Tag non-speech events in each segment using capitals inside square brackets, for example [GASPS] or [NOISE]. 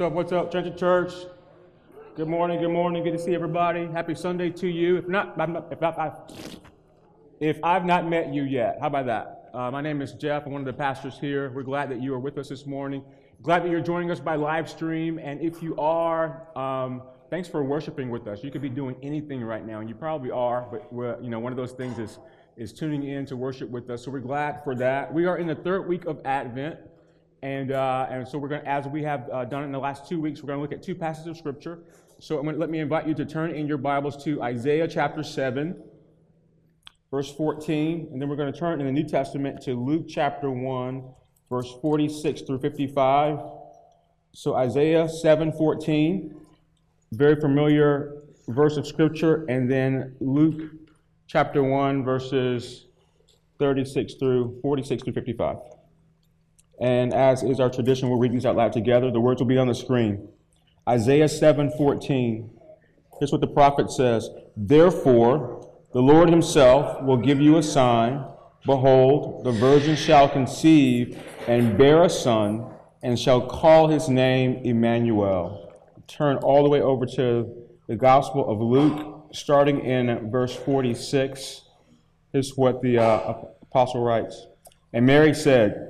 What's up? What's up, Church of Church? Good morning. Good morning. Good to see everybody. Happy Sunday to you. If not, if not, if I've not met you yet, how about that? Uh, my name is Jeff. I'm one of the pastors here. We're glad that you are with us this morning. Glad that you're joining us by live stream. And if you are, um, thanks for worshiping with us. You could be doing anything right now, and you probably are. But you know, one of those things is is tuning in to worship with us. So we're glad for that. We are in the third week of Advent. And, uh, and so we're going to, as we have uh, done in the last two weeks, we're going to look at two passages of Scripture. So I'm going to, let me invite you to turn in your Bibles to Isaiah chapter 7, verse 14. And then we're going to turn in the New Testament to Luke chapter 1, verse 46 through 55. So Isaiah 7, 14, very familiar verse of Scripture. And then Luke chapter 1, verses 36 through 46 through 55. And as is our tradition, we'll read these out loud together. The words will be on the screen. Isaiah 7:14. Here's what the prophet says: Therefore, the Lord himself will give you a sign. Behold, the virgin shall conceive and bear a son, and shall call his name Emmanuel. Turn all the way over to the Gospel of Luke, starting in verse 46. Here's what the uh, apostle writes. And Mary said,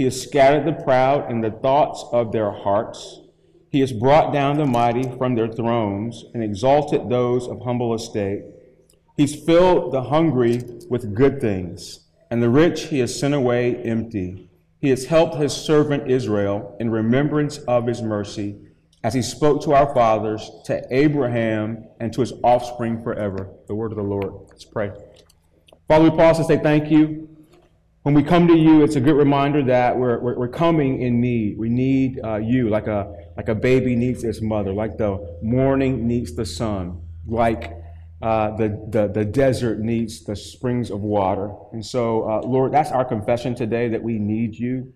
He has scattered the proud in the thoughts of their hearts. He has brought down the mighty from their thrones and exalted those of humble estate. He's filled the hungry with good things, and the rich he has sent away empty. He has helped his servant Israel in remembrance of his mercy, as he spoke to our fathers, to Abraham, and to his offspring forever. The word of the Lord. Let's pray. Father, we pause to say thank you when we come to you, it's a good reminder that we're, we're, we're coming in need. We need uh, you like a, like a baby needs its mother, like the morning needs the sun, like uh, the, the, the desert needs the springs of water. And so, uh, Lord, that's our confession today that we need you.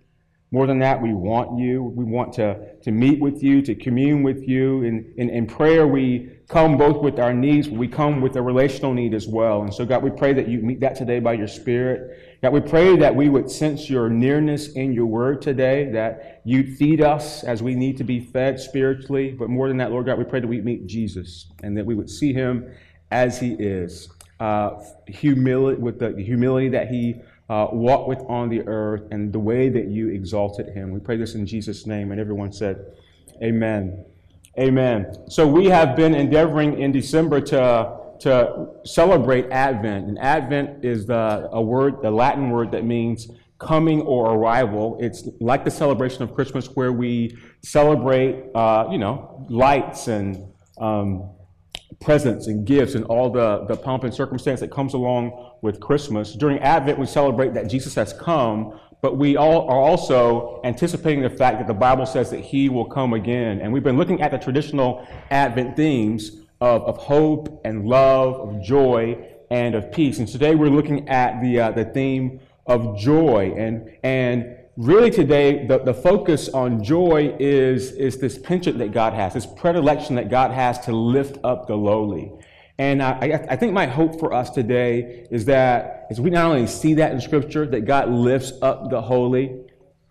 More than that, we want you. We want to, to meet with you, to commune with you. In, in, in prayer, we come both with our needs, we come with a relational need as well. And so, God, we pray that you meet that today by your Spirit. God, we pray that we would sense your nearness in your word today, that you'd feed us as we need to be fed spiritually. But more than that, Lord God, we pray that we meet Jesus and that we would see him as he is, uh, humility, with the humility that he uh, walked with on the earth and the way that you exalted him. We pray this in Jesus' name. And everyone said, Amen. Amen. So we have been endeavoring in December to to celebrate Advent. And Advent is the, a word, the Latin word that means coming or arrival. It's like the celebration of Christmas where we celebrate, uh, you know, lights and um, presents and gifts and all the, the pomp and circumstance that comes along with Christmas. During Advent, we celebrate that Jesus has come, but we all are also anticipating the fact that the Bible says that he will come again. And we've been looking at the traditional Advent themes of, of hope and love, of joy and of peace. And today we're looking at the, uh, the theme of joy. And, and really today, the, the focus on joy is, is this penchant that God has, this predilection that God has to lift up the lowly. And I, I, think my hope for us today is that as we not only see that in Scripture, that God lifts up the holy,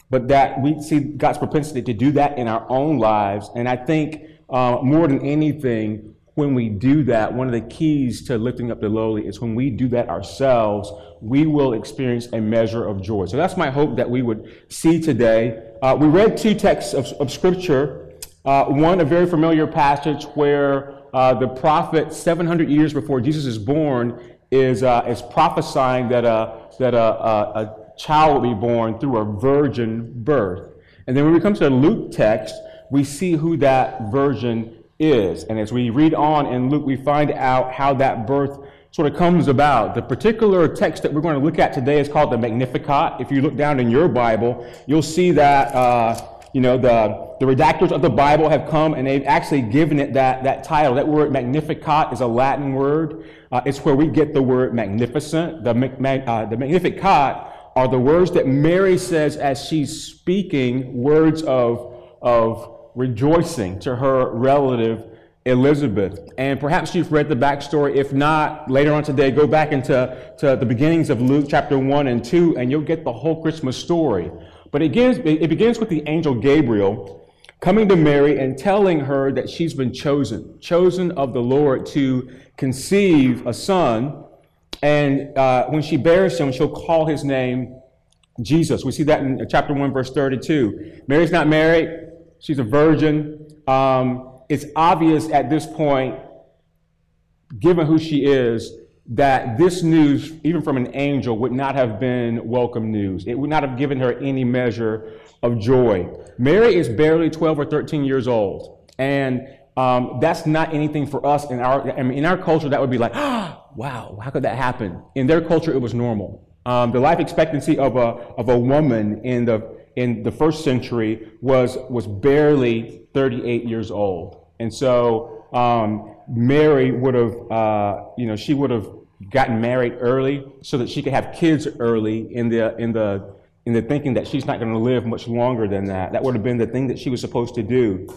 but that we see God's propensity to do that in our own lives. And I think uh, more than anything, when we do that, one of the keys to lifting up the lowly is when we do that ourselves, we will experience a measure of joy. So that's my hope that we would see today. Uh, we read two texts of, of Scripture. Uh, one, a very familiar passage where uh, the prophet, 700 years before Jesus is born, is, uh, is prophesying that, a, that a, a, child will be born through a virgin birth. And then when we come to the Luke text, we see who that virgin is. And as we read on in Luke, we find out how that birth sort of comes about. The particular text that we're going to look at today is called the Magnificat. If you look down in your Bible, you'll see that uh, you know, the, the redactors of the Bible have come and they've actually given it that, that title. That word Magnificat is a Latin word. Uh, it's where we get the word magnificent. The, uh, the Magnificat are the words that Mary says as she's speaking words of, of rejoicing to her relative Elizabeth. And perhaps you've read the backstory. If not, later on today, go back into to the beginnings of Luke chapter 1 and 2, and you'll get the whole Christmas story. But it begins, it begins with the angel Gabriel coming to Mary and telling her that she's been chosen, chosen of the Lord to conceive a son. And uh, when she bears him, she'll call his name Jesus. We see that in chapter 1, verse 32. Mary's not married, she's a virgin. Um, it's obvious at this point, given who she is, that this news, even from an angel, would not have been welcome news. It would not have given her any measure of joy. Mary is barely 12 or 13 years old. And um, that's not anything for us in our, I mean, in our culture, that would be like, ah, [GASPS] wow, how could that happen? In their culture, it was normal. Um, the life expectancy of a, of a woman in the, in the first century was, was barely 38 years old. And so um, Mary would have, uh, you know, she would have gotten married early so that she could have kids early in the, in the, in the thinking that she's not going to live much longer than that. That would have been the thing that she was supposed to do.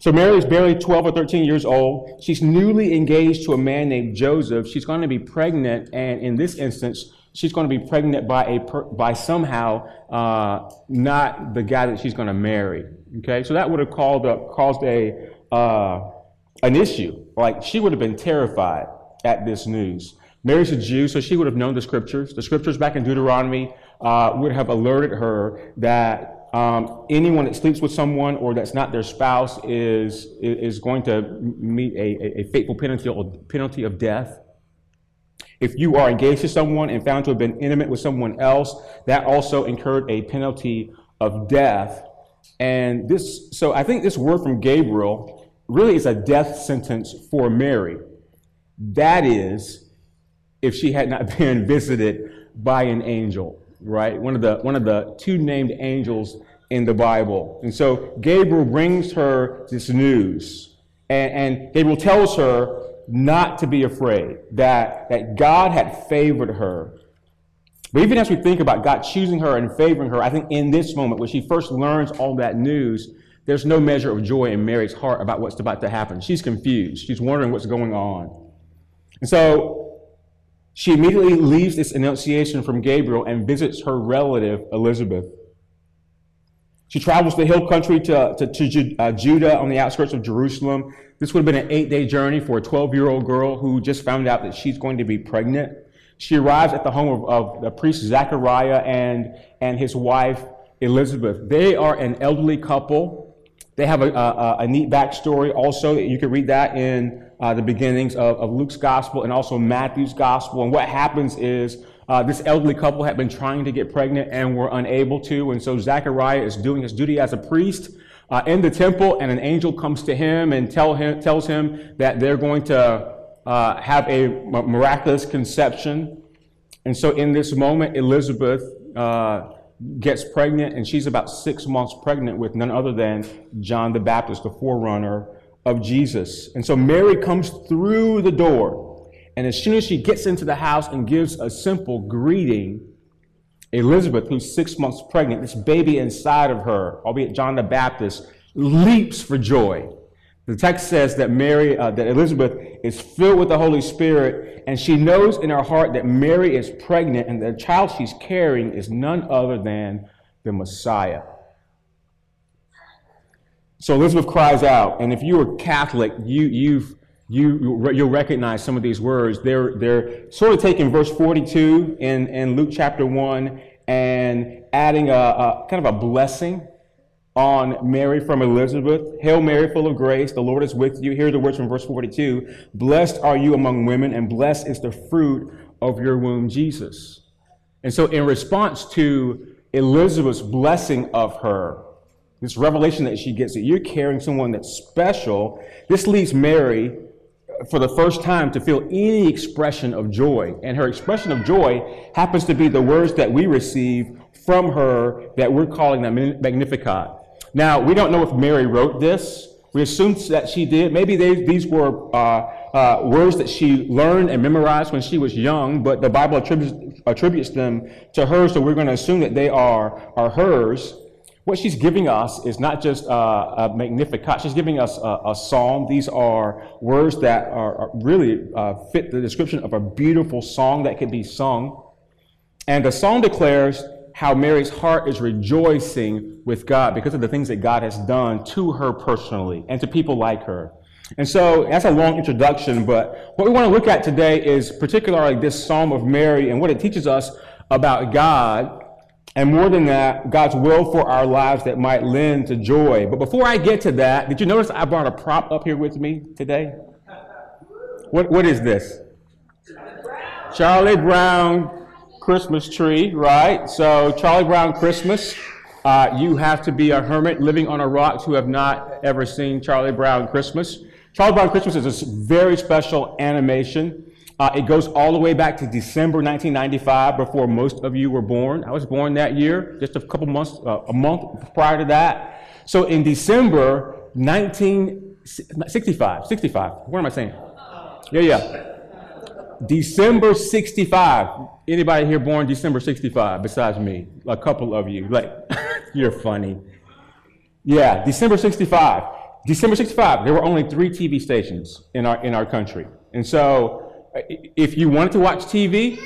So Mary is barely 12 or 13 years old. She's newly engaged to a man named Joseph. She's going to be pregnant, and in this instance, she's going to be pregnant by a per, by somehow uh, not the guy that she's going to marry. Okay, so that would have called up, caused a uh, an issue. Like she would have been terrified at this news. Mary's a Jew, so she would have known the scriptures. The scriptures back in Deuteronomy uh, would have alerted her that um, anyone that sleeps with someone or that's not their spouse is is going to meet a, a fateful penalty or penalty of death. If you are engaged to someone and found to have been intimate with someone else, that also incurred a penalty of death. And this, so I think this word from Gabriel really is a death sentence for Mary. That is, if she had not [LAUGHS] been visited by an angel, right? One of the, one of the two named angels in the Bible. And so Gabriel brings her this news. And, and Gabriel tells her not to be afraid, that, that God had favored her. But even as we think about God choosing her and favoring her, I think in this moment, when she first learns all that news, there's no measure of joy in Mary's heart about what's about to happen. She's confused. She's wondering what's going on. And so she immediately leaves this annunciation from Gabriel and visits her relative, Elizabeth. She travels the hill country to, to, to uh, Judah on the outskirts of Jerusalem. This would have been an eight day journey for a 12 year old girl who just found out that she's going to be pregnant. She arrives at the home of, of the priest Zachariah and, and his wife Elizabeth. They are an elderly couple they have a, a, a neat backstory also. You can read that in uh, the beginnings of, of, Luke's gospel and also Matthew's gospel. And what happens is uh, this elderly couple had been trying to get pregnant and were unable to. And so Zechariah is doing his duty as a priest uh, in the temple, and an angel comes to him and tell him, tells him that they're going to uh, have a miraculous conception. And so in this moment, Elizabeth uh, gets pregnant, and she's about six months pregnant with none other than John the Baptist, the forerunner of Jesus. And so Mary comes through the door, and as soon as she gets into the house and gives a simple greeting, Elizabeth, who's six months pregnant, this baby inside of her, albeit John the Baptist, leaps for joy. The text says that Mary, uh, that Elizabeth is filled with the Holy Spirit, and she knows in her heart that Mary is pregnant, and the child she's carrying is none other than the Messiah. So Elizabeth cries out, and if you are Catholic, you, you've, you, you'll recognize some of these words. They're, they're sort of taking verse 42 in, in Luke chapter 1 and adding a, a kind of a blessing on Mary from Elizabeth. Hail Mary, full of grace, the Lord is with you. Here are the words from verse 42. Blessed are you among women, and blessed is the fruit of your womb, Jesus. And so, in response to Elizabeth's blessing of her, this revelation that she gets that you're carrying someone that's special, this leads Mary uh, for the first time to feel any expression of joy. And her expression of joy happens to be the words that we receive from her that we're calling the Magnificat. Now, we don't know if Mary wrote this. We assume that she did. Maybe they, these were uh, uh, words that she learned and memorized when she was young, but the Bible attributes, attributes them to her, so we're going to assume that they are, are hers. What she's giving us is not just uh, a Magnificat, she's giving us a, a. These are words that are, are really uh, fit the description of a beautiful song that can be sung. And the song declares how Mary's heart is rejoicing with God because of the things that God has done to her personally and to people like her. And so that's a long introduction, but what we want to look at today is particularly this Psalm of Mary and what it teaches us about God and more than that, God's will for our lives that might lend to joy. But before I get to that, did you notice I brought a prop up here with me today? What, what is this? Charlie Brown Christmas tree, right? So, Charlie Brown Christmas. Uh, you have to be a hermit living on a rock to have not ever seen Charlie Brown Christmas. Charlie Brown Christmas is a very special animation. Uh, it goes all the way back to December 1995, before most of you were born. I was born that year, just a couple months, uh, a month prior to that. So in December 1965, 65, what am I saying? Yeah, yeah. December 65. Anybody here born December 65 besides me? A couple of you. Like, [LAUGHS] you're funny. Yeah, December 65. December 65, there were only three TV stations in our, in our country. And so if you wanted to watch TV,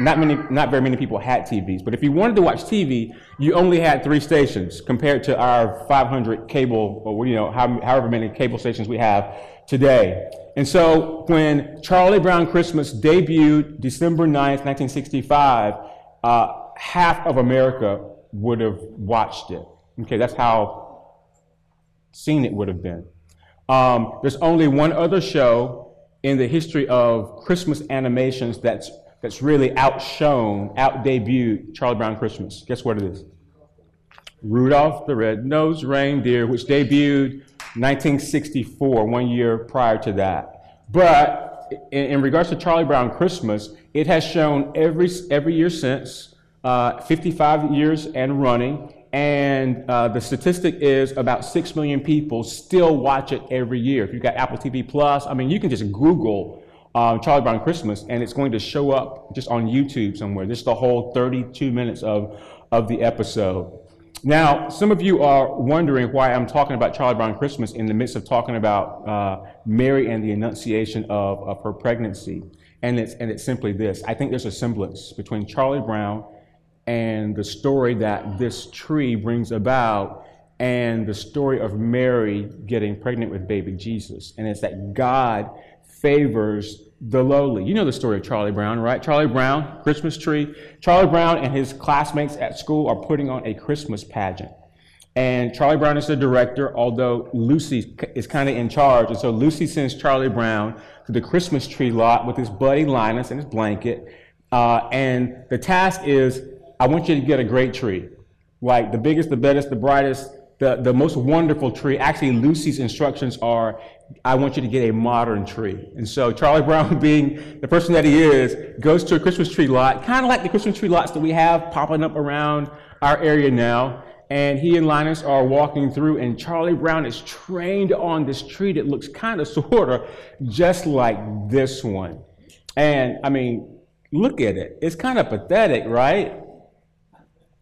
not many, not very many people had TVs, but if you wanted to watch TV, you only had three stations compared to our 500 cable, or you know, however many cable stations we have today. And so when Charlie Brown Christmas debuted December 9th, 1965, uh, half of America would have watched it. Okay, that's how seen it would have been. Um, there's only one other show in the history of Christmas animations that's, that's really outshone, outdebuted Charlie Brown Christmas. Guess what it is? Rudolph the Red-Nosed Reindeer, which debuted 1964, one year prior to that. But in, in regards to Charlie Brown Christmas, it has shown every, every year since, uh, 55 years and running, and uh, the statistic is about 6 million people still watch it every year. If you've got Apple TV Plus, I mean, you can just Google uh, Charlie Brown Christmas and it's going to show up just on YouTube somewhere. Is the whole 32 minutes of, of the episode. Now, some of you are wondering why I'm talking about Charlie Brown Christmas in the midst of talking about uh, Mary and the Annunciation of, of her pregnancy. And it's, and it's simply this I think there's a semblance between Charlie Brown and the story that this tree brings about and the story of Mary getting pregnant with baby Jesus. And it's that God favors the lowly. You know the story of Charlie Brown, right? Charlie Brown, Christmas tree. Charlie Brown and his classmates at school are putting on a Christmas pageant. And Charlie Brown is the director, although Lucy is kind of in charge. And so Lucy sends Charlie Brown to the Christmas tree lot with his buddy Linus and his blanket. Uh, and the task is I want you to get a great tree. Like the biggest, the best, the brightest, the, the most wonderful tree. Actually, Lucy's instructions are I want you to get a modern tree. And so Charlie Brown, [LAUGHS] being the person that he is, goes to a Christmas tree lot, kind of like the Christmas tree lots that we have popping up around our area now. And he and Linus are walking through, and Charlie Brown is trained on this tree that looks kind of, [LAUGHS] sort of, just like this one. And I mean, look at it. It's kind of pathetic, right?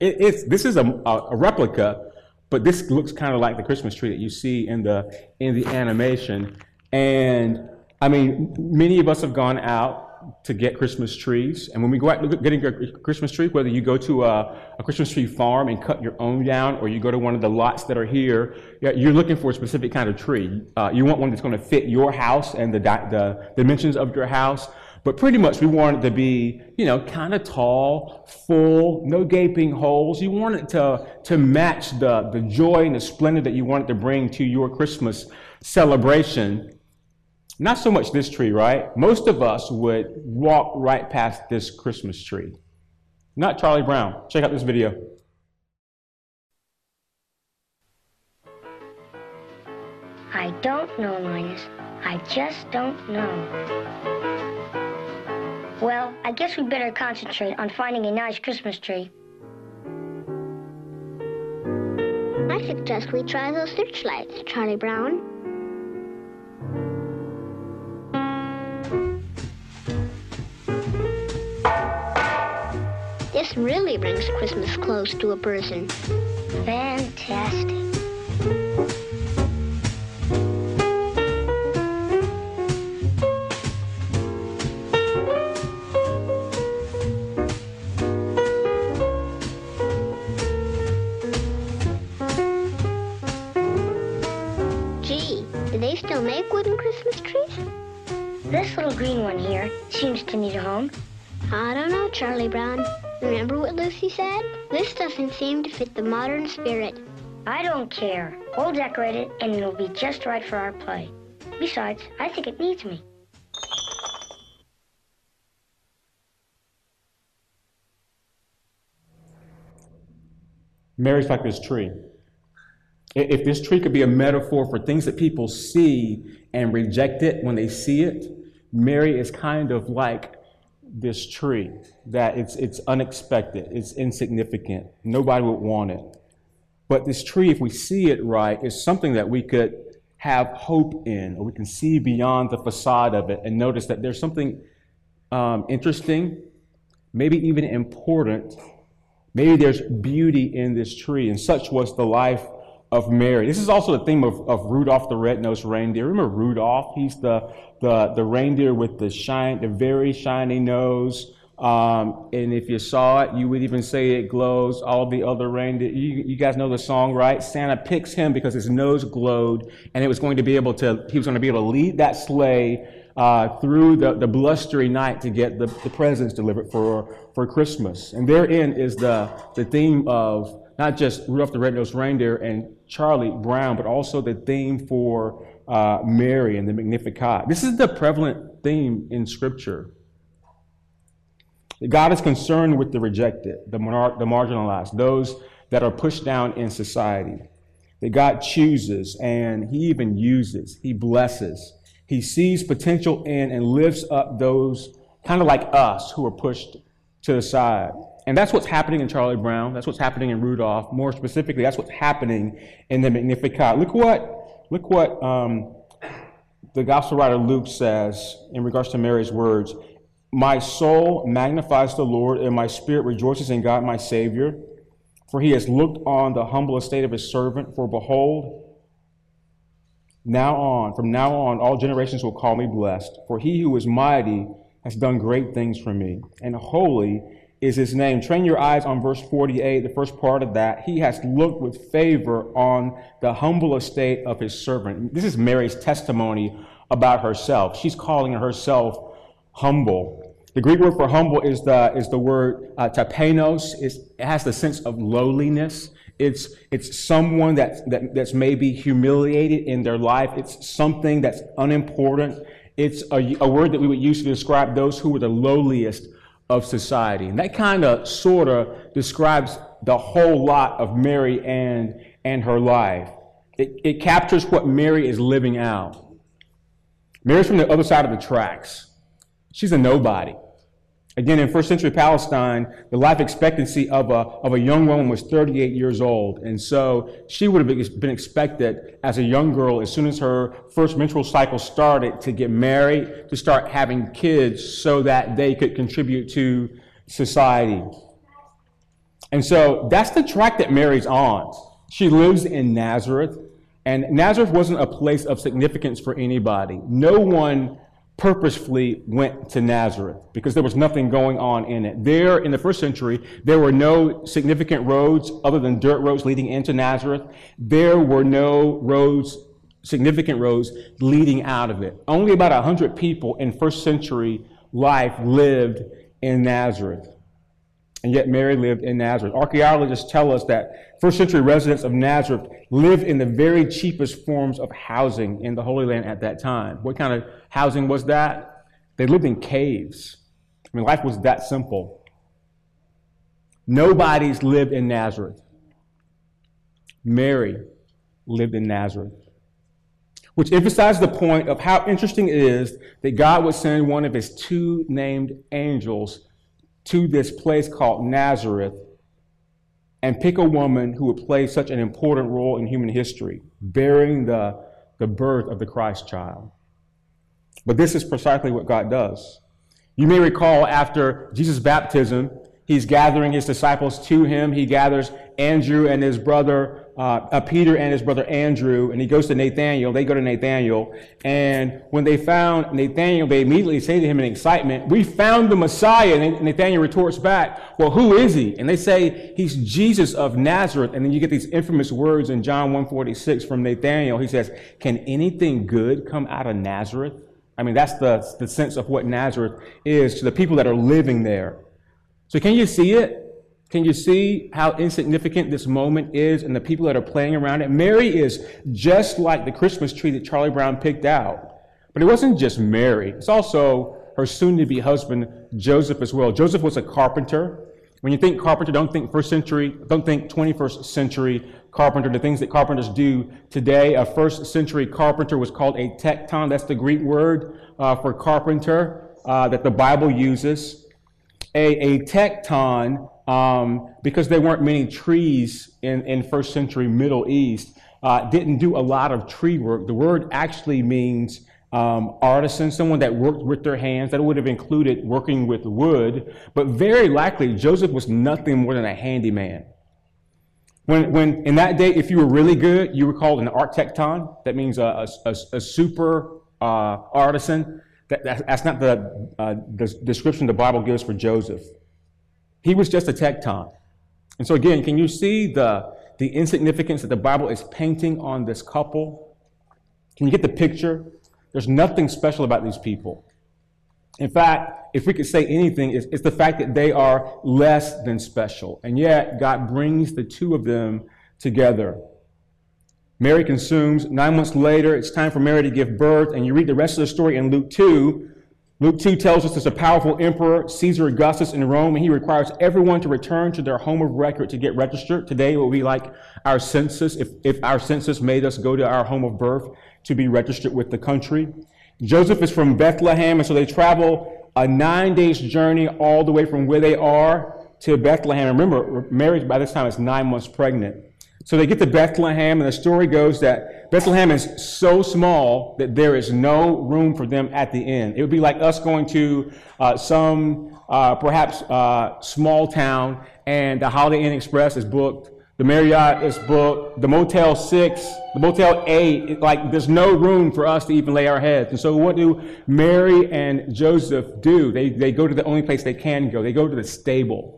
It, it's, this is a, a, replica, but this looks kind of like the Christmas tree that you see in the, in the animation. And I mean, many of us have gone out to get Christmas trees. And when we go out getting a Christmas tree, whether you go to a, a, Christmas tree farm and cut your own down, or you go to one of the lots that are here, you're looking for a specific kind of tree. Uh, you want one that's going to fit your house and the, the dimensions of your house. But pretty much we want it to be, you know, kind of tall, full, no gaping holes. You want it to, to match the, the joy and the splendor that you want it to bring to your Christmas celebration. Not so much this tree, right? Most of us would walk right past this Christmas tree. Not Charlie Brown. Check out this video. I don't know, Linus. I just don't know. Well, I guess we'd better concentrate on finding a nice Christmas tree. I suggest we try those searchlights, Charlie Brown. This really brings Christmas close to a person. Charlie Brown. Remember what Lucy said? This doesn't seem to fit the modern spirit. I don't care. We'll decorate it and it'll be just right for our play. Besides, I think it needs me. Mary's like this tree. If this tree could be a metaphor for things that people see and reject it when they see it, Mary is kind of like this tree that it's, it's unexpected, it's insignificant, nobody would want it. But this tree, if we see it right, is something that we could have hope in, or we can see beyond the facade of it and notice that there's something um, interesting, maybe even important Maybe there's beauty in this tree, and such was the life of Mary. This is also the theme of, of Rudolph the Red-Nosed Reindeer. Remember Rudolph? He's the, the, the reindeer with the shine, the very shiny nose. Um, and if you saw it, you would even say it glows. All the other reindeer, you, you guys know the song, right? Santa picks him because his nose glowed, and it was going to be able to, he was going to be able to lead that sleigh uh, through the, the blustery night to get the, the presents delivered for, for Christmas. And therein is the, the theme of not just Rudolph the Red-Nosed Reindeer and Charlie Brown, but also the theme for uh, Mary and the Magnificat. This is the prevalent theme in Scripture. God is concerned with the rejected, the, monar- the marginalized, those that are pushed down in society. That God chooses and He even uses, He blesses. He sees potential in and lifts up those kind of like us who are pushed to the side. And that's what's happening in Charlie Brown. That's what's happening in Rudolph. More specifically, that's what's happening in the Magnificat. Look what, look what um, the gospel writer Luke says in regards to Mary's words. My soul magnifies the Lord, and my spirit rejoices in God my Savior. For he has looked on the humble estate of his servant. For behold, now on, from now on, all generations will call me blessed. For he who is mighty has done great things for me, and holy is his name. Train your eyes on verse 48, the first part of that. He has looked with favor on the humble estate of his servant. This is Mary's testimony about herself. She's calling herself humble. The Greek word for humble is the, is the word uh, tapeinos. It has the sense of lowliness. It's, it's someone that's, that, that's maybe humiliated in their life. It's something that's unimportant. It's a, a word that we would use to describe those who were the lowliest of society. And that kind of sort of describes the whole lot of Mary and, and her life. It, it captures what Mary is living out. Mary's from the other side of the tracks. She's a nobody. Again, in first century Palestine, the life expectancy of a, of a young woman was 38 years old. And so she would have been expected as a young girl, as soon as her first menstrual cycle started, to get married, to start having kids so that they could contribute to society. And so that's the track that Mary's on. She lives in Nazareth, and Nazareth wasn't a place of significance for anybody. No one purposefully went to Nazareth because there was nothing going on in it. There, in the first century, there were no significant roads other than dirt roads leading into Nazareth. There were no roads, significant roads leading out of it. Only about 100 people in first century life lived in Nazareth. And yet Mary lived in Nazareth. Archaeologists tell us that first century residents of Nazareth lived in the very cheapest forms of housing in the Holy Land at that time. What kind of housing was that? They lived in caves. I mean, life was that simple. Nobody's lived in Nazareth. Mary lived in Nazareth. Which emphasizes the point of how interesting it is that God would send one of his two named angels to this place called Nazareth and pick a woman who would play such an important role in human history, bearing the, the birth of the Christ child. But this is precisely what God does. You may recall after Jesus' baptism, he's gathering his disciples to him. He gathers Andrew and his brother, uh, uh, Peter and his brother Andrew, and he goes to Nathaniel. They go to Nathaniel. And when they found Nathaniel, they immediately say to him in excitement, We found the Messiah. And Nathaniel retorts back, Well, who is he? And they say, He's Jesus of Nazareth. And then you get these infamous words in John 146 from Nathaniel. He says, Can anything good come out of Nazareth? I mean, that's the, the sense of what Nazareth is to the people that are living there. So can you see it? Can you see how insignificant this moment is and the people that are playing around it? Mary is just like the Christmas tree that Charlie Brown picked out. But it wasn't just Mary. It's also her soon-to-be husband, Joseph, as well. Joseph was a carpenter. When you think carpenter, don't think first century, don't think 21st century carpenter, the things that carpenters do today. A first century carpenter was called a tekton. That's the Greek word uh, for carpenter uh, that the Bible uses a, a tekton, um, because there weren't many trees in, in first century Middle East, uh, didn't do a lot of tree work. The word actually means um, artisan, someone that worked with their hands. That would have included working with wood, but very likely Joseph was nothing more than a handyman. When, when in that day, if you were really good, you were called an artekton. That means a, a, a super uh, artisan. That, that's not the, uh, the description the Bible gives for Joseph. He was just a tekton. And so, again, can you see the, the insignificance that the Bible is painting on this couple? Can you get the picture? There's nothing special about these people. In fact, if we could say anything, it's, it's, the fact that they are less than special. And yet, God brings the two of them together. Mary consumes. Nine months later, it's time for Mary to give birth. And you read the rest of the story in Luke 2. Luke 2 tells us there's a powerful emperor, Caesar Augustus in Rome, and he requires everyone to return to their home of record to get registered. Today it will be like our census, if, if our census made us go to our home of birth to be registered with the country. Joseph is from Bethlehem, and so they travel a nine days journey all the way from where they are to Bethlehem. Remember, Mary by this time is nine months pregnant. So they get to Bethlehem, and the story goes that Bethlehem is so small that there is no room for them at the inn. It would be like us going to uh, some uh, perhaps uh, small town, and the Holiday Inn Express is booked, the Marriott is booked, the Motel 6, the Motel 8, like there's no room for us to even lay our heads. And so what do Mary and Joseph do? They, they go to the only place they can go. They go to the stable.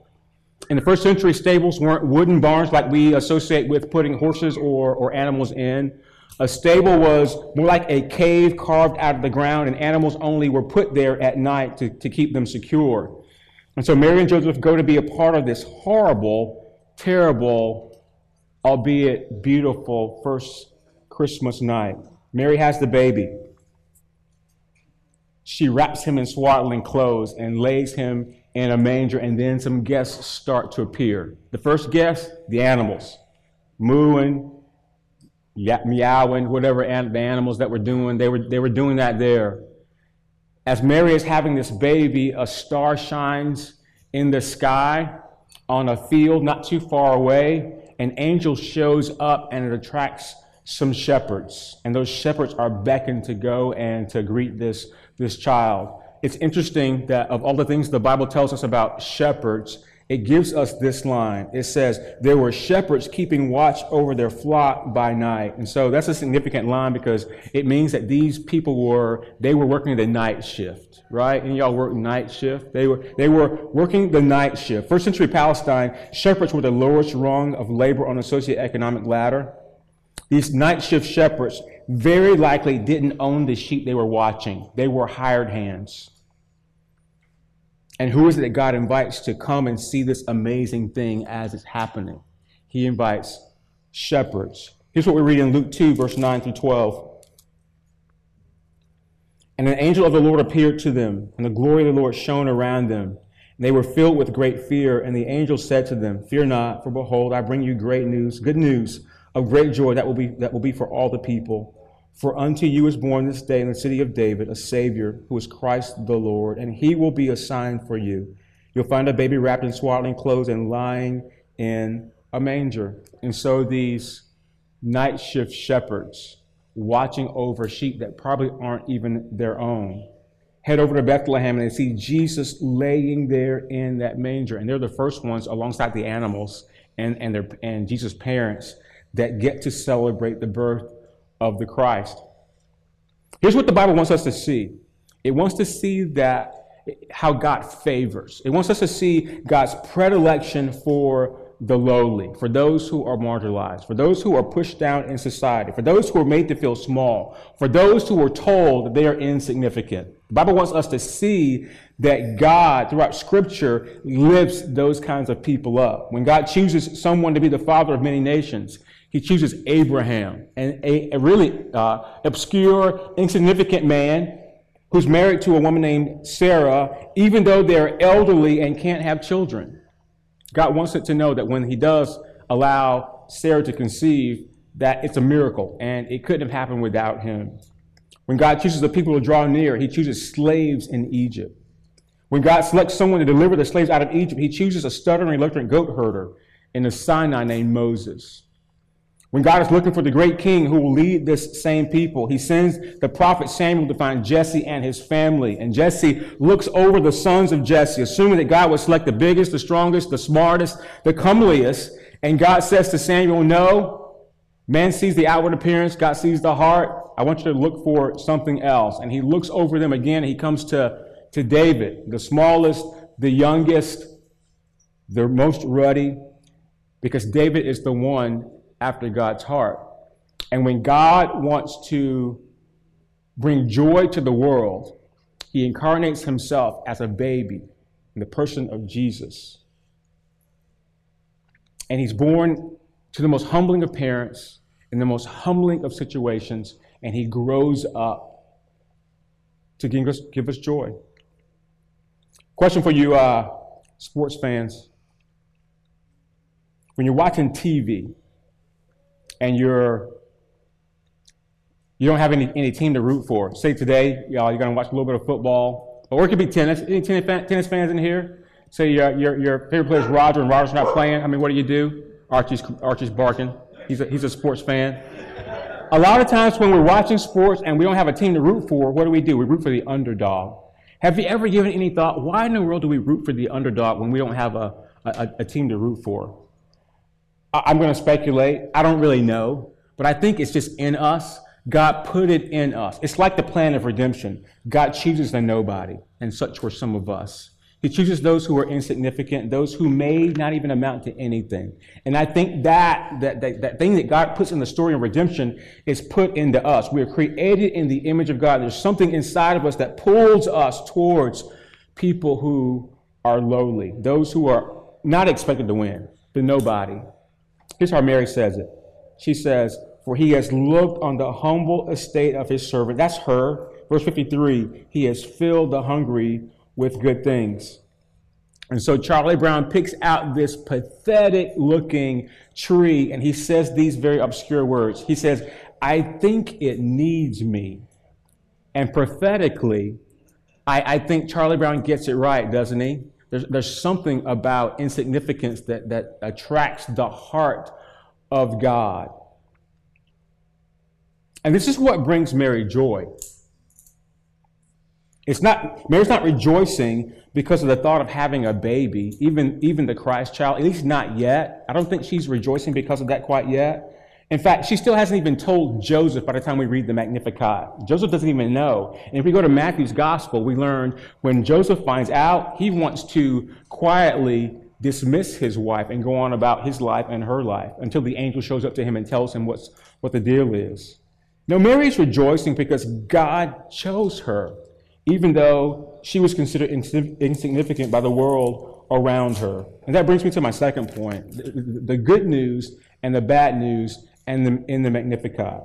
In the first century, stables weren't wooden barns like we associate with putting horses or, or animals in. A stable was more like a cave carved out of the ground, and animals only were put there at night to, to keep them secure. And so Mary and Joseph go to be a part of this horrible, terrible, albeit beautiful first Christmas night. Mary has the baby. She wraps him in swaddling clothes and lays him in a manger, and then some guests start to appear. The first guest, the animals, mooing, meowing, whatever the animals that were doing, they were, they were doing that there. As Mary is having this baby, a star shines in the sky on a field not too far away. An angel shows up and it attracts some shepherds. And those shepherds are beckoned to go and to greet this, this child it's interesting that of all the things the Bible tells us about shepherds, it gives us this line. It says, There were shepherds keeping watch over their flock by night. And so that's a significant line because it means that these people were, they were working the night shift, right? And y'all work night shift. They were, they were working the night shift. First century Palestine, shepherds were the lowest rung of labor on the socioeconomic ladder. These night shift shepherds very likely didn't own the sheep they were watching, they were hired hands. And who is it that God invites to come and see this amazing thing as it's happening? He invites shepherds. Here's what we read in Luke 2, verse 9 through 12. And an angel of the Lord appeared to them, and the glory of the Lord shone around them. And they were filled with great fear. And the angel said to them, Fear not, for behold, I bring you great news, good news of great joy that will be, that will be for all the people. For unto you is born this day in the city of David a Savior who is Christ the Lord, and he will be a sign for you. You'll find a baby wrapped in swaddling clothes and lying in a manger. And so these night shift shepherds watching over sheep that probably aren't even their own head over to Bethlehem and they see Jesus laying there in that manger. And they're the first ones alongside the animals and, and, their, and Jesus' parents that get to celebrate the birth of the Christ. Here's what the Bible wants us to see it wants to see that how God favors, it wants us to see God's predilection for the lowly, for those who are marginalized, for those who are pushed down in society, for those who are made to feel small, for those who are told that they are insignificant. The Bible wants us to see that God, throughout Scripture, lifts those kinds of people up. When God chooses someone to be the father of many nations, he chooses Abraham, and a, a really uh, obscure, insignificant man who's married to a woman named Sarah, even though they're elderly and can't have children. God wants it to know that when He does allow Sarah to conceive, that it's a miracle, and it couldn't have happened without Him. When God chooses the people to draw near, He chooses slaves in Egypt. When God selects someone to deliver the slaves out of Egypt, He chooses a stuttering, reluctant goat herder in the Sinai named Moses. When God is looking for the great king who will lead this same people, he sends the prophet Samuel to find Jesse and his family. And Jesse looks over the sons of Jesse, assuming that God would select the biggest, the strongest, the smartest, the comeliest. And God says to Samuel, No, man sees the outward appearance, God sees the heart. I want you to look for something else. And he looks over them again. he comes to, to David, the smallest, the youngest, the most ruddy, because David is the one after God's heart. And when God wants to bring joy to the world, he incarnates himself as a baby in the person of Jesus. And he's born to the most humbling of parents in the most humbling of situations, and he grows up to give us, give us joy. Question for you, uh, sports fans. When you're watching TV, and you're you don't have any, any team to root for. Say today, y'all, you're going to watch a little bit of football, or it could be tennis. Any tennis, fan, tennis fans in here? Say your, your, your favorite player is Roger, and Roger's not playing. I mean, what do you do? Archie's, Archie's barking. He's a, he's a sports fan. A lot of times when we're watching sports and we don't have a team to root for, what do we do? We root for the underdog. Have you ever given any thought, why in the world do we root for the underdog when we don't have a, a, a team to root for? I'm going to speculate. I don't really know, but I think it's just in us. God put it in us. It's like the plan of redemption. God chooses the nobody, and such were some of us. He chooses those who are insignificant, those who may not even amount to anything. And I think that, that, that, that thing that God puts in the story of redemption is put into us. We are created in the image of God. There's something inside of us that pulls us towards people who are lowly, those who are not expected to win, the nobody, Here's how Mary says it. She says, For he has looked on the humble estate of his servant. That's her. Verse 53 He has filled the hungry with good things. And so Charlie Brown picks out this pathetic looking tree and he says these very obscure words. He says, I think it needs me. And prophetically, I, I think Charlie Brown gets it right, doesn't he? There's, there's something about insignificance that, that attracts the heart of God. And this is what brings Mary joy. It's not, Mary's not rejoicing because of the thought of having a baby, even, even the Christ child, at least not yet. I don't think she's rejoicing because of that quite yet. In fact, she still hasn't even told Joseph by the time we read the Magnificat. Joseph doesn't even know. And if we go to Matthew's gospel, we learn when Joseph finds out, he wants to quietly dismiss his wife and go on about his life and her life until the angel shows up to him and tells him what's, what the deal is. Now, Mary is rejoicing because God chose her, even though she was considered insignificant by the world around her. And that brings me to my second point the, the good news and the bad news and the, in the Magnificat.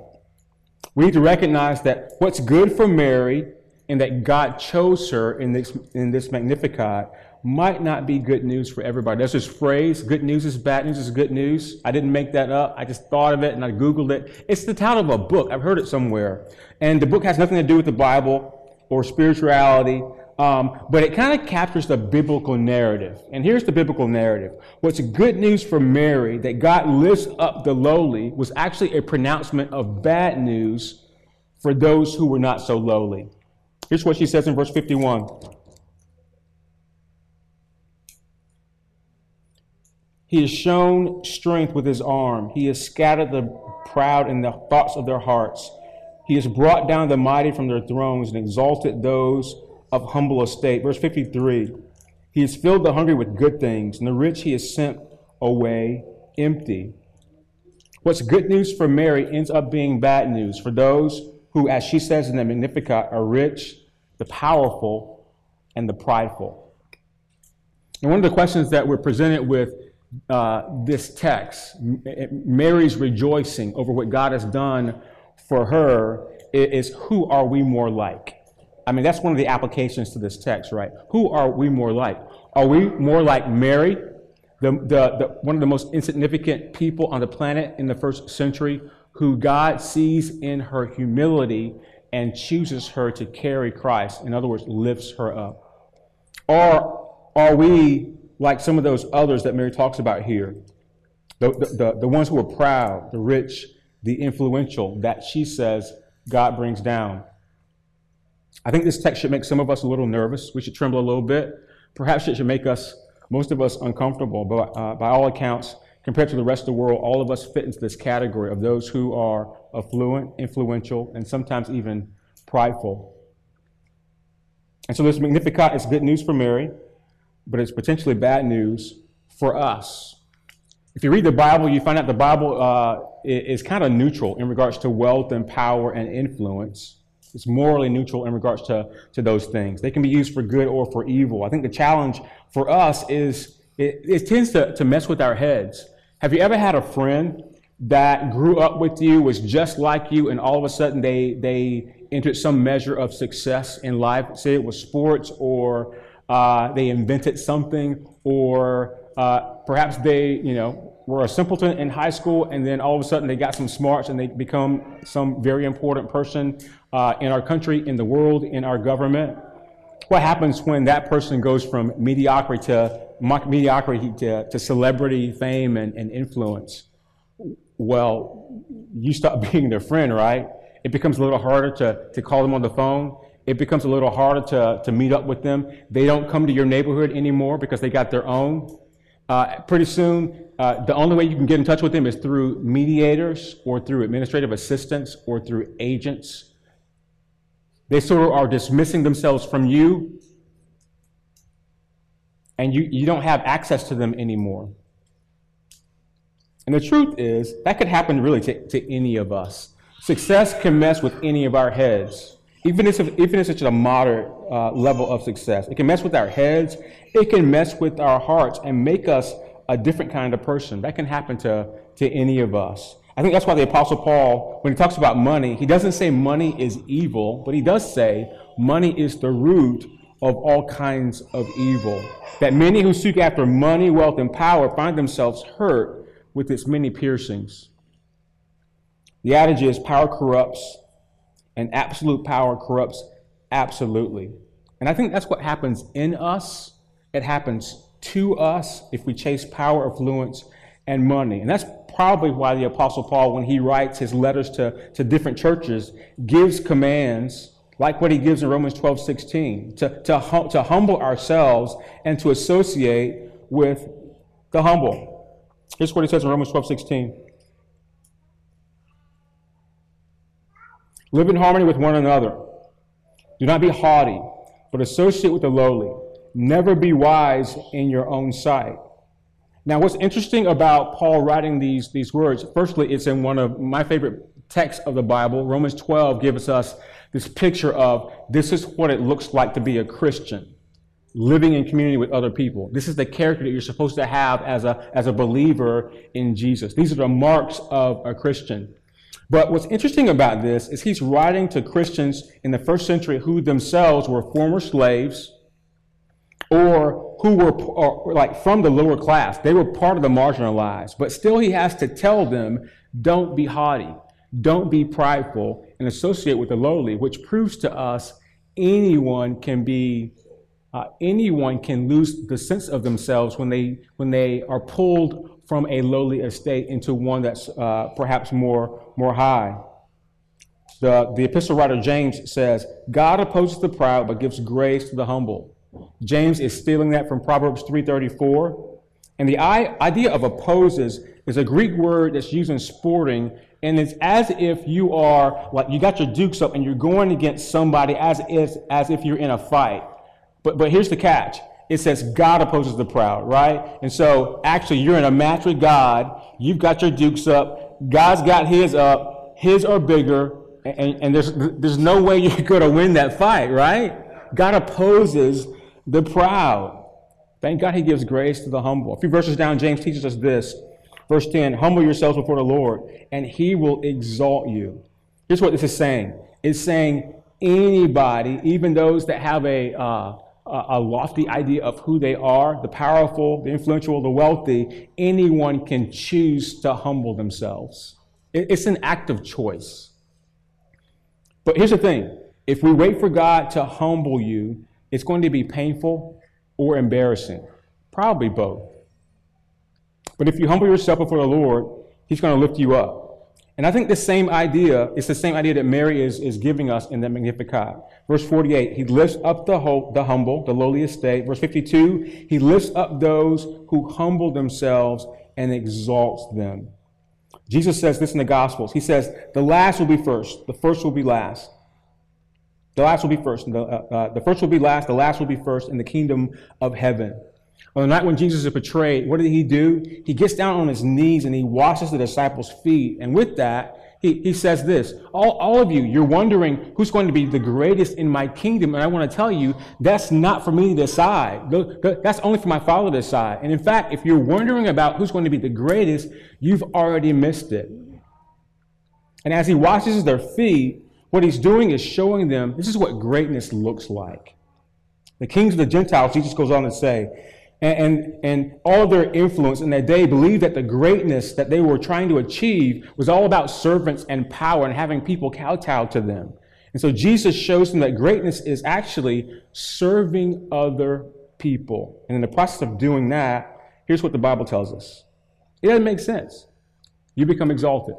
We need to recognize that what's good for Mary and that God chose her in this, in this Magnificat might not be good news for everybody. There's this phrase, good news is bad news is good news. I didn't make that up. I just thought of it and I Googled it. It's the title of a book. I've heard it somewhere. And the book has nothing to do with the Bible or spirituality, Um, but it kind of captures the biblical narrative. And here's the biblical narrative. What's good news for Mary that God lifts up the lowly was actually a pronouncement of bad news for those who were not so lowly. Here's what she says in verse 51. He has shown strength with his arm. He has scattered the proud in the thoughts of their hearts. He has brought down the mighty from their thrones and exalted those of humble estate. Verse 53 He has filled the hungry with good things, and the rich he has sent away empty. What's good news for Mary ends up being bad news for those who, as she says in the Magnificat, are rich, the powerful, and the prideful. And one of the questions that we're presented with uh, this text, Mary's rejoicing over what God has done for her, is who are we more like? I mean, that's one of the applications to this text, right? Who are we more like? Are we more like Mary, the, the, the, one of the most insignificant people on the planet in the first century, who God sees in her humility and chooses her to carry Christ? In other words, lifts her up. Or are we like some of those others that Mary talks about here? The, the, the ones who are proud, the rich, the influential, that she says God brings down. I think this text should make some of us a little nervous. We should tremble a little bit. Perhaps it should make us, most of us, uncomfortable. But uh, by all accounts, compared to the rest of the world, all of us fit into this category of those who are affluent, influential, and sometimes even prideful. And so this Magnificat is good news for Mary, but it's potentially bad news for us. If you read the Bible, you find out the Bible uh, is kind of neutral in regards to wealth and power and influence. It's morally neutral in regards to, to those things. They can be used for good or for evil. I think the challenge for us is it, it tends to, to mess with our heads. Have you ever had a friend that grew up with you, was just like you, and all of a sudden they, they entered some measure of success in life? Say it was sports, or uh, they invented something, or uh, perhaps they, you know, were a simpleton in high school, and then all of a sudden they got some smarts and they become some very important person uh, in our country, in the world, in our government. What happens when that person goes from mediocrity to mediocrity to, to celebrity fame and, and influence? Well, you stop [LAUGHS] being their friend, right? It becomes a little harder to, to call them on the phone. It becomes a little harder to, to meet up with them. They don't come to your neighborhood anymore because they got their own. Uh, pretty soon, uh, the only way you can get in touch with them is through mediators or through administrative assistants or through agents. They sort of are dismissing themselves from you, and you, you don't have access to them anymore. And the truth is, that could happen really to, to any of us. Success can mess with any of our heads, even if, even if it's a moderate uh, level of success. It can mess with our heads, it can mess with our hearts and make us a different kind of person. That can happen to, to any of us. I think that's why the Apostle Paul, when he talks about money, he doesn't say money is evil, but he does say money is the root of all kinds of evil. That many who seek after money, wealth, and power find themselves hurt with its many piercings. The adage is power corrupts, and absolute power corrupts absolutely. And I think that's what happens in us it happens to us if we chase power, affluence, and money. And that's probably why the Apostle Paul, when he writes his letters to, to different churches, gives commands like what he gives in Romans 12 16 to, to, hum, to humble ourselves and to associate with the humble. Here's what he says in Romans 12 16. Live in harmony with one another. Do not be haughty, but associate with the lowly. Never be wise in your own sight. Now, what's interesting about Paul writing these, these words, firstly, it's in one of my favorite texts of the Bible. Romans 12 gives us this picture of this is what it looks like to be a Christian, living in community with other people. This is the character that you're supposed to have as a, as a believer in Jesus. These are the marks of a Christian. But what's interesting about this is he's writing to Christians in the first century who themselves were former slaves or who were or, like from the lower class. They were part of the marginalized. But still, he has to tell them don't be haughty, don't be prideful, and associate with the lowly, which proves to us anyone can be uh, anyone can lose the sense of themselves when they, when they are pulled from a lowly estate into one that's uh, perhaps more, more high. The, the epistle writer James says, God opposes the proud but gives grace to the humble. James is stealing that from Proverbs 334. And the idea of opposes is a Greek word that's used in sporting, and it's as if you are like you got your dukes up and you're going against somebody as if as if you're in a fight. But but here's the catch. It says God opposes the proud, right? And so actually you're in a match with God. You've got your dukes up. God's got his up. His are bigger. And, and there's there's no way [LAUGHS] you're going to win that fight, right? God opposes the proud. Thank God he gives grace to the humble. A few verses down, James teaches us this. Verse 10 Humble yourselves before the Lord, and he will exalt you. Here's what this is saying it's saying anybody, even those that have a, uh, a lofty idea of who they are, the powerful, the influential, the wealthy, anyone can choose to humble themselves. It's an act of choice. But here's the thing if we wait for God to humble you, it's going to be painful or embarrassing? Probably both. But if you humble yourself before the Lord, He's going to lift you up. And I think the same idea is the same idea that Mary is, is giving us in the Magnificat. Verse 48, He lifts up the, ho- the humble, the lowly estate. Verse 52, He lifts up those who humble themselves and exalts them. Jesus says this in the Gospels. He says, The last will be first, the first will be last. The last will be first. The, uh, uh, the first will be last. The last will be first in the kingdom of heaven. On the night when Jesus is betrayed, what did he do? He gets down on his knees and he washes the disciples' feet. And with that, he, he says this all, all of you, you're wondering who's going to be the greatest in my kingdom. And I want to tell you, that's not for me to decide. That's only for my Father to decide. And in fact, if you're wondering about who's going to be the greatest, you've already missed it. And as he washes their feet, what he's doing is showing them this is what greatness looks like. The kings of the Gentiles, Jesus goes on to say, and, and, and all their influence in that day believed that the greatness that they were trying to achieve was all about servants and power and having people kowtow to them. And so Jesus shows them that greatness is actually serving other people. And in the process of doing that, here's what the Bible tells us it doesn't make sense. You become exalted.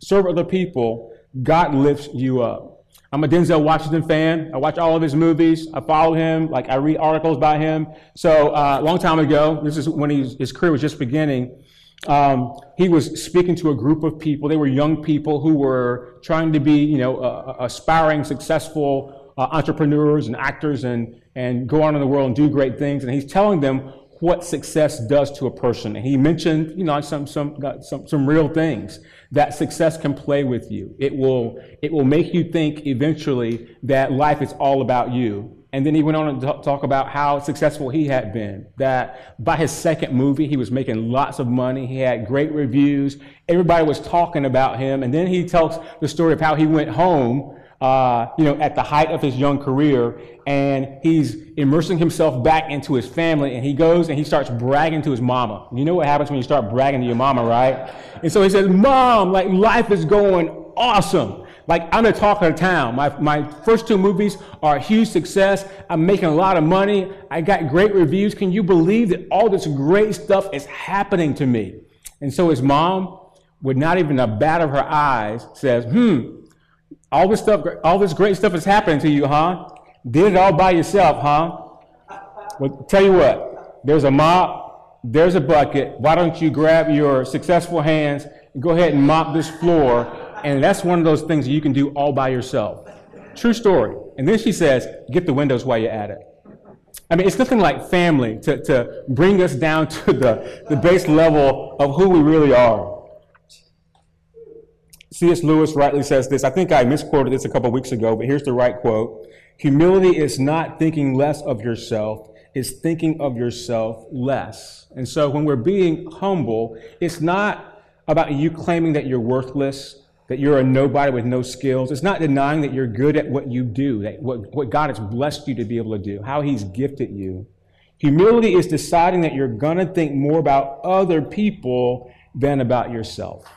Serve other people God lifts you up. I'm a Denzel Washington fan. I watch all of his movies. I follow him. Like I read articles about him. So uh, a long time ago, this is when his career was just beginning. Um, he was speaking to a group of people. They were young people who were trying to be, you know, uh, aspiring, successful uh, entrepreneurs and actors, and and go on in the world and do great things. And he's telling them what success does to a person. And he mentioned, you know, some, some, some, some real things that success can play with you. It will, it will make you think eventually that life is all about you. And then he went on to talk about how successful he had been. That by his second movie, he was making lots of money. He had great reviews. Everybody was talking about him. And then he tells the story of how he went home uh, you know, at the height of his young career, and he's immersing himself back into his family, and he goes and he starts bragging to his mama. You know what happens when you start bragging to your mama, right? And so he says, Mom, like life is going awesome. Like I'm the talk of the town. My, my first two movies are a huge success. I'm making a lot of money. I got great reviews. Can you believe that all this great stuff is happening to me? And so his mom, with not even a bat of her eyes, says, hmm, all this stuff, all this great stuff is happening to you, huh? Did it all by yourself, huh? Well, tell you what, there's a mop, there's a bucket. Why don't you grab your successful hands and go ahead and mop this floor? And that's one of those things you can do all by yourself. True story. And then she says, get the windows while you're at it. I mean, it's nothing like family to, to bring us down to the, the base level of who we really are. C.S. Lewis rightly says this. I think I misquoted this a couple weeks ago, but here's the right quote. Humility is not thinking less of yourself, it's thinking of yourself less. And so when we're being humble, it's not about you claiming that you're worthless, that you're a nobody with no skills. It's not denying that you're good at what you do, that what, what God has blessed you to be able to do, how He's gifted you. Humility is deciding that you're going to think more about other people than about yourself.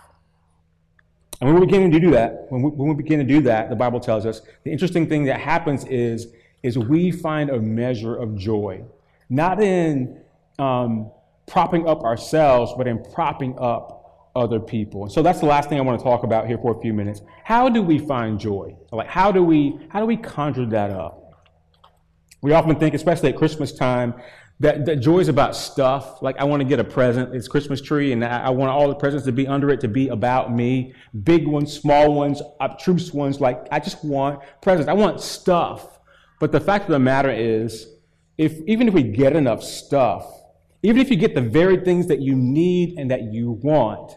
And when we begin to do that, when we, when we begin to do that, the Bible tells us the interesting thing that happens is is we find a measure of joy, not in um, propping up ourselves, but in propping up other people. And So that's the last thing I want to talk about here for a few minutes. How do we find joy? Like how do we how do we conjure that up? We often think, especially at Christmas time, that, that joy is about stuff. Like I want to get a present. It's Christmas tree, and I, I want all the presents to be under it to be about me. Big ones, small ones, obtruse ones. Like I just want presents. I want stuff. But the fact of the matter is, if even if we get enough stuff, even if you get the very things that you need and that you want,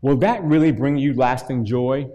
will that really bring you lasting joy?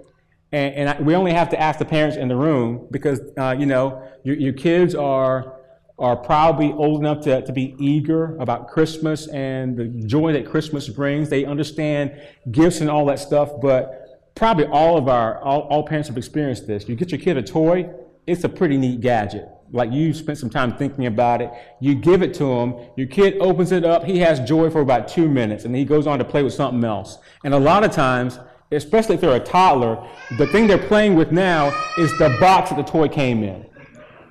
And, and I, we only have to ask the parents in the room because, uh, you know, your, your kids are, are probably old enough to, to be eager about Christmas and the joy that Christmas brings. They understand gifts and all that stuff, but probably all of our, all, all parents have experienced this. You get your kid a toy, it's a pretty neat gadget like you spent some time thinking about it. You give it to him. Your kid opens it up. He has joy for about two minutes, and he goes on to play with something else. And a lot of times, especially if they're a toddler, the thing they're playing with now is the box that the toy came in.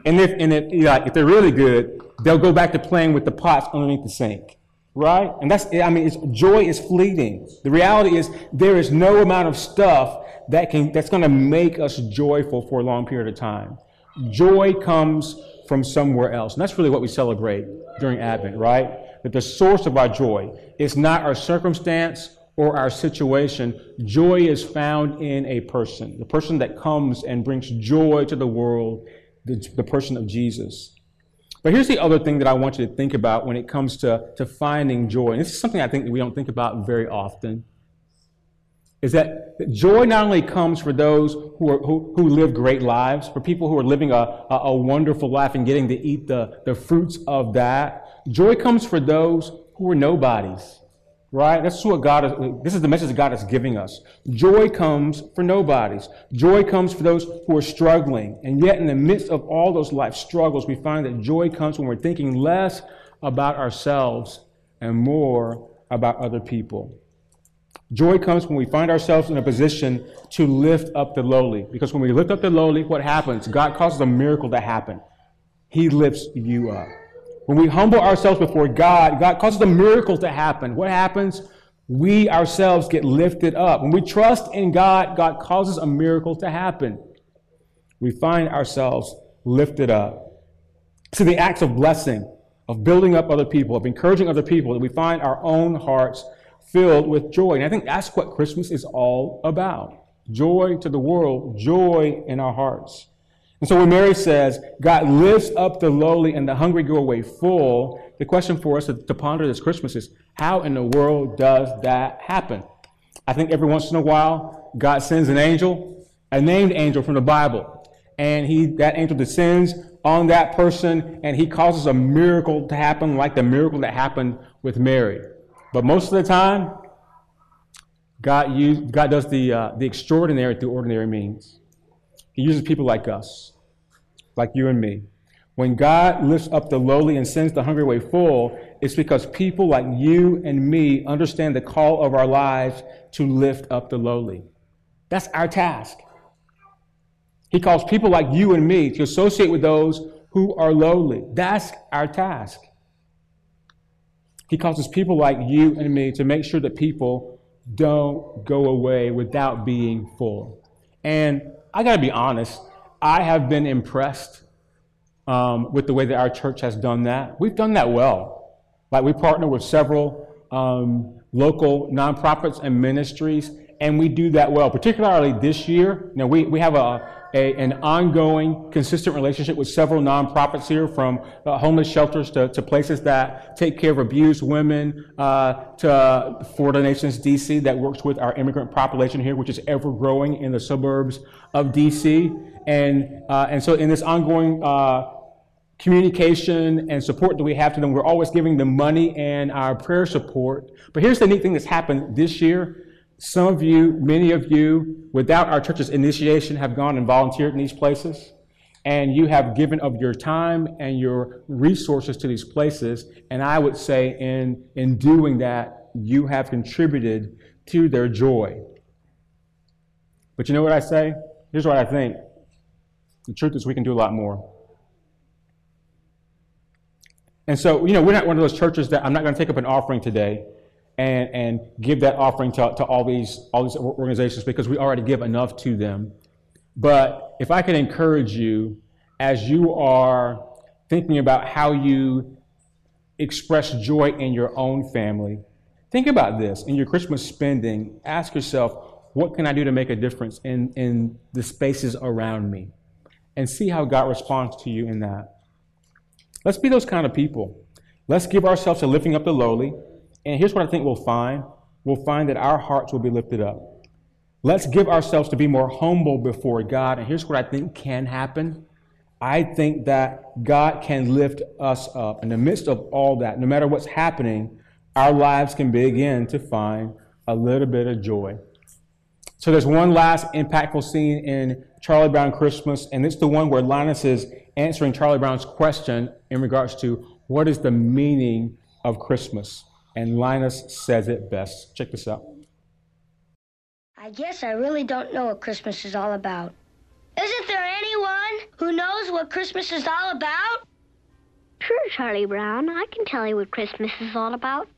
And if and if, like, if they're really good, they'll go back to playing with the pots underneath the sink. Right? And that's I mean, joy is fleeting. The reality is there is no amount of stuff that can that's going to make us joyful for a long period of time. Joy comes from somewhere else. And that's really what we celebrate during Advent, right? That the source of our joy is not our circumstance or our situation. Joy is found in a person, the person that comes and brings joy to the world, the, the person of Jesus. But here's the other thing that I want you to think about when it comes to, to finding joy. And this is something I think that we don't think about very often is that joy not only comes for those who, are, who, who live great lives, for people who are living a, a, a, wonderful life and getting to eat the, the fruits of that. Joy comes for those who are nobodies, right? That's what God is, this is the message God is giving us. Joy comes for nobodies. Joy comes for those who are struggling. And yet in the midst of all those life struggles, we find that joy comes when we're thinking less about ourselves and more about other people. Joy comes when we find ourselves in a position to lift up the lowly. Because when we lift up the lowly, what happens? God causes a miracle to happen. He lifts you up. When we humble ourselves before God, God causes a miracle to happen. What happens? We ourselves get lifted up. When we trust in God, God causes a miracle to happen. We find ourselves lifted up. To the acts of blessing, of building up other people, of encouraging other people, that we find our own hearts filled with joy. And I think that's what Christmas is all about joy to the world, joy in our hearts. And so when Mary says, God lifts up the lowly and the hungry go away full, the question for us to, to ponder this Christmas is, how in the world does that happen? I think every once in a while, God sends an angel, a named angel from the Bible, and he, that angel descends on that person and he causes a miracle to happen like the miracle that happened with Mary. But most of the time, God, use, God does the, uh, the extraordinary through ordinary means. He uses people like us, like you and me. When God lifts up the lowly and sends the hungry away full, it's because people like you and me understand the call of our lives to lift up the lowly. That's our task. He calls people like you and me to associate with those who are lowly. That's our task. He causes people like you and me to make sure that people don't go away without being full. And I got to be honest, I have been impressed um, with the way that our church has done that. We've done that well. Like we partner with several um, local nonprofits and ministries, and we do that well. Particularly this year, know, we, we have a a, an ongoing, consistent relationship with several nonprofits here, from uh, homeless shelters to, to, places that take care of abused women, uh, to Florida Nations DC that works with our immigrant population here, which is ever growing in the suburbs of DC. And, uh, and so, in this ongoing uh, communication and support that we have to them, we're always giving them money and our prayer support. But here's the neat thing that's happened this year some of you, many of you, without our church's initiation, have gone and volunteered in these places. And you have given of your time and your resources to these places. And I would say, in, in doing that, you have contributed to their joy. But you know what I say? Here's what I think The truth is, we can do a lot more. And so, you know, we're not one of those churches that I'm not going to take up an offering today and, and give that offering to, to all, these, all these organizations because we already give enough to them. But if I could encourage you as you are thinking about how you express joy in your own family, think about this. In your Christmas spending, ask yourself, what can I do to make a difference in, in the spaces around me? And see how God responds to you in that. Let's be those kind of people. Let's give ourselves to lifting up the lowly. And here's what I think we'll find we'll find that our hearts will be lifted up. Let's give ourselves to be more humble before God. And here's what I think can happen I think that God can lift us up. In the midst of all that, no matter what's happening, our lives can begin to find a little bit of joy. So there's one last impactful scene in Charlie Brown Christmas, and it's the one where Linus is answering Charlie Brown's question in regards to what is the meaning of Christmas. And Linus says it best. Check this out. I guess I really don't know what Christmas is all about. Isn't there anyone who knows what Christmas is all about? Sure, Charlie Brown. I can tell you what Christmas is all about.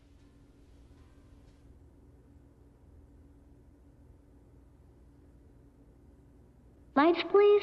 Lights, please.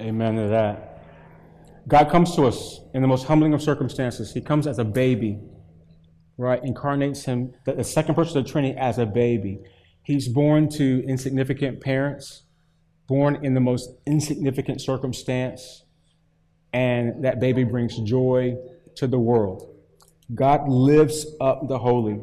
Amen to that. God comes to us in the most humbling of circumstances. He comes as a baby, right? Incarnates him, the second person of the Trinity, as a baby. He's born to insignificant parents, born in the most insignificant circumstance, and that baby brings joy to the world. God lifts up the holy,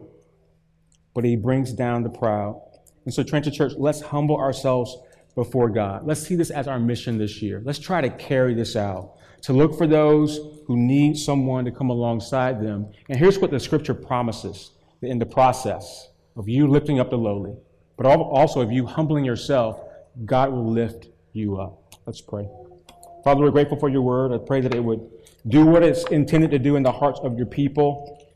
but he brings down the proud. And so, Trenton Church, let's humble ourselves before God. Let's see this as our mission this year. Let's try to carry this out, to look for those who need someone to come alongside them. And here's what the scripture promises in the process of you lifting up the lowly, but also of you humbling yourself, God will lift you up. Let's pray. Father, we're grateful for your word. I pray that it would do what it's intended to do in the hearts of your people.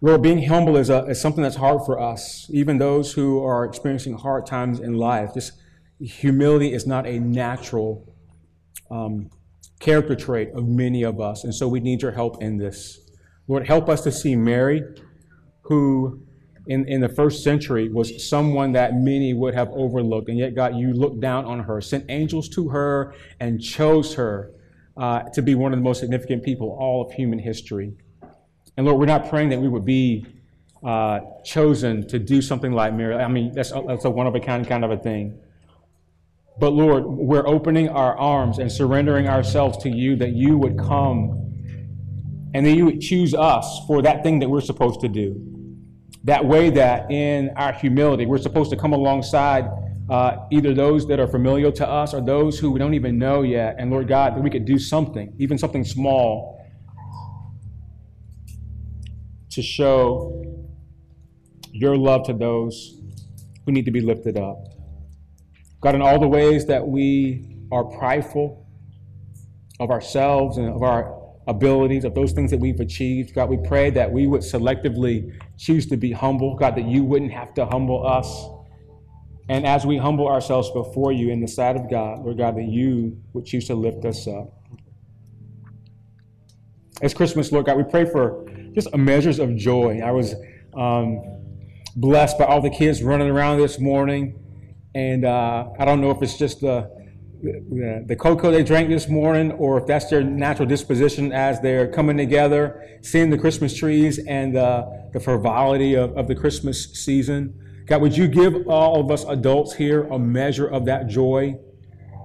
Lord, being humble is, a, is something that's hard for us, even those who are experiencing hard times in life. Just humility is not a natural um, character trait of many of us, and so we need your help in this. Lord, help us to see Mary, who in, in the first century was someone that many would have overlooked, and yet, God, you looked down on her, sent angels to her, and chose her uh, to be one of the most significant people all of human history. And Lord, we're not praying that we would be uh, chosen to do something like Mary. I mean, that's, that's a one of a kind kind of a thing. But Lord, we're opening our arms and surrendering ourselves to you that you would come and that you would choose us for that thing that we're supposed to do. That way, that in our humility, we're supposed to come alongside uh, either those that are familiar to us or those who we don't even know yet. And Lord God, that we could do something, even something small, to show your love to those who need to be lifted up. God, in all the ways that we are prideful of ourselves and of our abilities, of those things that we've achieved, God, we pray that we would selectively choose to be humble. God, that you wouldn't have to humble us. And as we humble ourselves before you in the sight of God, Lord God, that you would choose to lift us up. As Christmas, Lord God, we pray for just measures of joy. I was um, blessed by all the kids running around this morning And uh, I don't know if it's just the, the, cocoa they drank this morning or if that's their natural disposition as they're coming together, seeing the Christmas trees and uh, the frivolity of, of the Christmas season. God, would you give all of us adults here a measure of that joy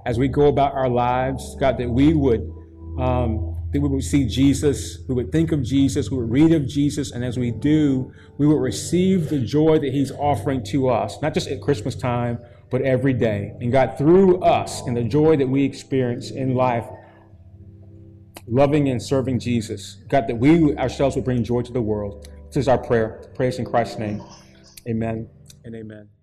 as we go about our lives? God, that we would um, that we would see Jesus, we would think of Jesus, we would read of Jesus, and as we do, we would receive the joy that He's offering to us, not just at Christmas time, but every day. And God, through us and the joy that we experience in life, loving and serving Jesus, God, that we ourselves would bring joy to the world. This is our prayer. Praise in Christ's name. Amen and amen.